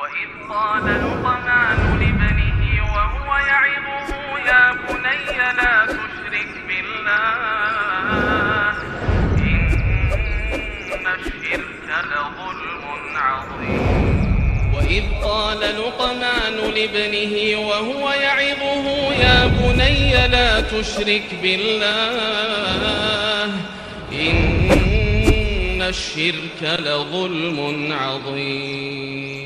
وإذ قال لقمان لابنه وهو يعظه يا بني لا تشرك بالله إن الشرك لظلم عظيم. وإذ قال لقمان لابنه وهو يعظه يا بني لا تشرك بالله إن الشرك لظلم عظيم.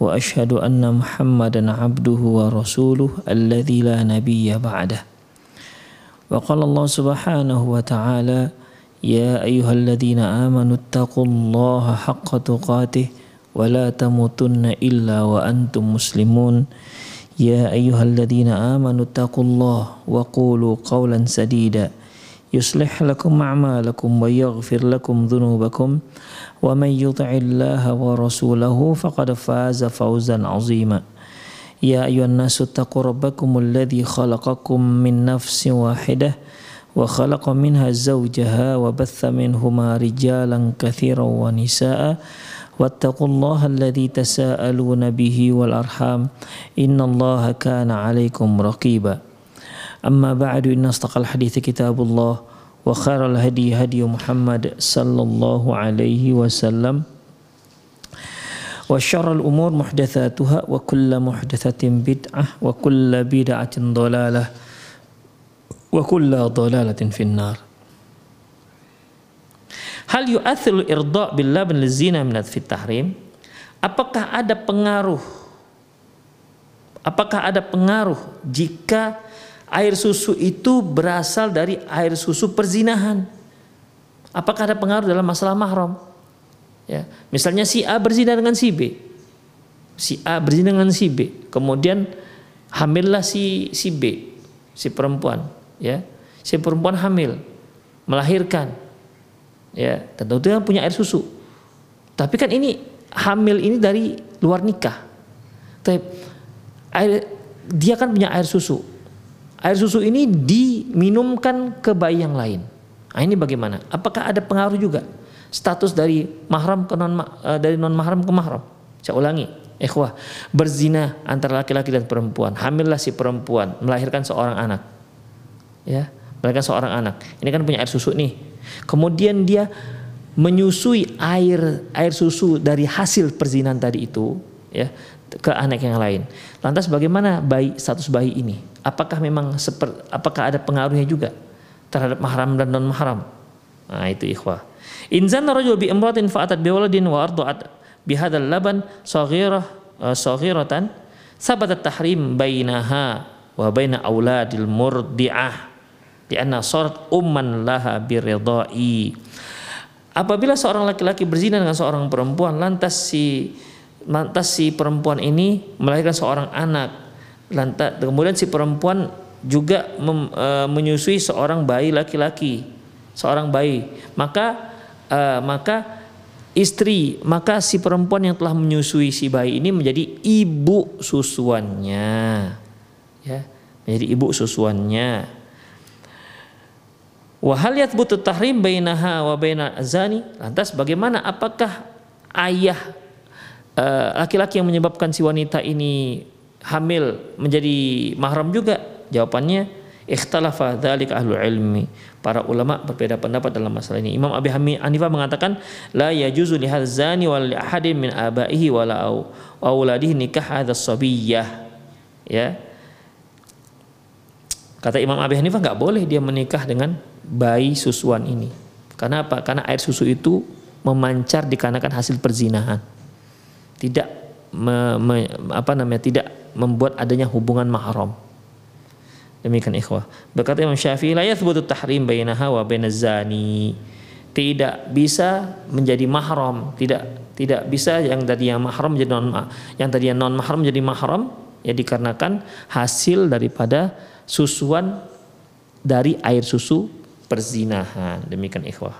وأشهد أن محمدا عبده ورسوله الذي لا نبي بعده. وقال الله سبحانه وتعالى يا أيها الذين آمنوا اتقوا الله حق تقاته ولا تموتن إلا وأنتم مسلمون. يا أيها الذين آمنوا اتقوا الله وقولوا قولا سديدا يصلح لكم أعمالكم ويغفر لكم ذنوبكم. ومن يطع الله ورسوله فقد فاز فوزا عظيما. يا أيها الناس اتقوا ربكم الذي خلقكم من نفس واحدة وخلق منها زوجها وبث منهما رجالا كثيرا ونساء. واتقوا الله الذي تساءلون به والأرحام. إن الله كان عليكم رقيبا. أما بعد إن أصدق الحديث كتاب الله وخير الهدي هدي محمد صلى الله عليه وسلم وشر الأمور محدثاتها وكل محدثة بدعة وكل بدعة ضلالة وكل ضلالة في النار Hal yu'athil irda billah bin zina minat fit tahrim? Apakah ada pengaruh? Apakah ada pengaruh jika air susu itu berasal dari air susu perzinahan? Apakah ada pengaruh dalam masalah mahram? Ya, misalnya si A berzina dengan si B. Si A berzina dengan si B. Kemudian hamillah si si B, si perempuan, ya. Si perempuan hamil, melahirkan. Ya, tentu dia punya air susu. Tapi kan ini hamil ini dari luar nikah. Tapi air, dia kan punya air susu. Air susu ini diminumkan ke bayi yang lain. Nah, ini bagaimana? Apakah ada pengaruh juga? status dari mahram ke non dari non mahram ke mahram. Saya ulangi, ikhwah, berzina antara laki-laki dan perempuan. Hamillah si perempuan, melahirkan seorang anak. Ya, melahirkan seorang anak. Ini kan punya air susu nih. Kemudian dia menyusui air air susu dari hasil perzinahan tadi itu, ya, ke anak yang lain. Lantas bagaimana bayi status bayi ini? Apakah memang seper, apakah ada pengaruhnya juga terhadap mahram dan non mahram? Nah, itu ikhwah. Inzan rajul bi imratin fa'atat bi waladin wa arda'at bi hadzal laban saghirah saghiratan sabatat tahrim bainaha wa baina auladil murdi'ah di anna sarat umman laha biridai apabila seorang laki-laki berzina dengan seorang perempuan lantas si lantas si perempuan ini melahirkan seorang anak. Lantas kemudian si perempuan juga mem, e, menyusui seorang bayi laki-laki seorang bayi. Maka uh, maka istri maka si perempuan yang telah menyusui si bayi ini menjadi ibu susuannya. Ya menjadi ibu susuannya. Wahal yathbutu tahrim bainaha wa baina azani? Lantas bagaimana? Apakah ayah laki-laki uh, yang menyebabkan si wanita ini hamil menjadi mahram juga jawabannya ikhtalafa dzalik ahlu ilmi para ulama berbeda pendapat dalam masalah ini. Imam Abi Hanifah mengatakan la yajuzu li zani wal ahadin min abaihi wala au auladihi nikah hadha sabiyyah. Ya. Kata Imam Abi Hanifah nggak boleh dia menikah dengan bayi susuan ini. Karena apa? Karena air susu itu memancar dikarenakan hasil perzinahan. Tidak me, me, apa namanya? Tidak membuat adanya hubungan mahram. Demikian ikhwah. Berkata Imam Syafi'i la yathbutu tahrim bainaha wa bainaz zani. Tidak bisa menjadi mahram, tidak tidak bisa yang tadi yang mahram menjadi non yang tadi yang non mahram menjadi mahram ya dikarenakan hasil daripada susuan dari air susu perzinahan. Demikian ikhwah.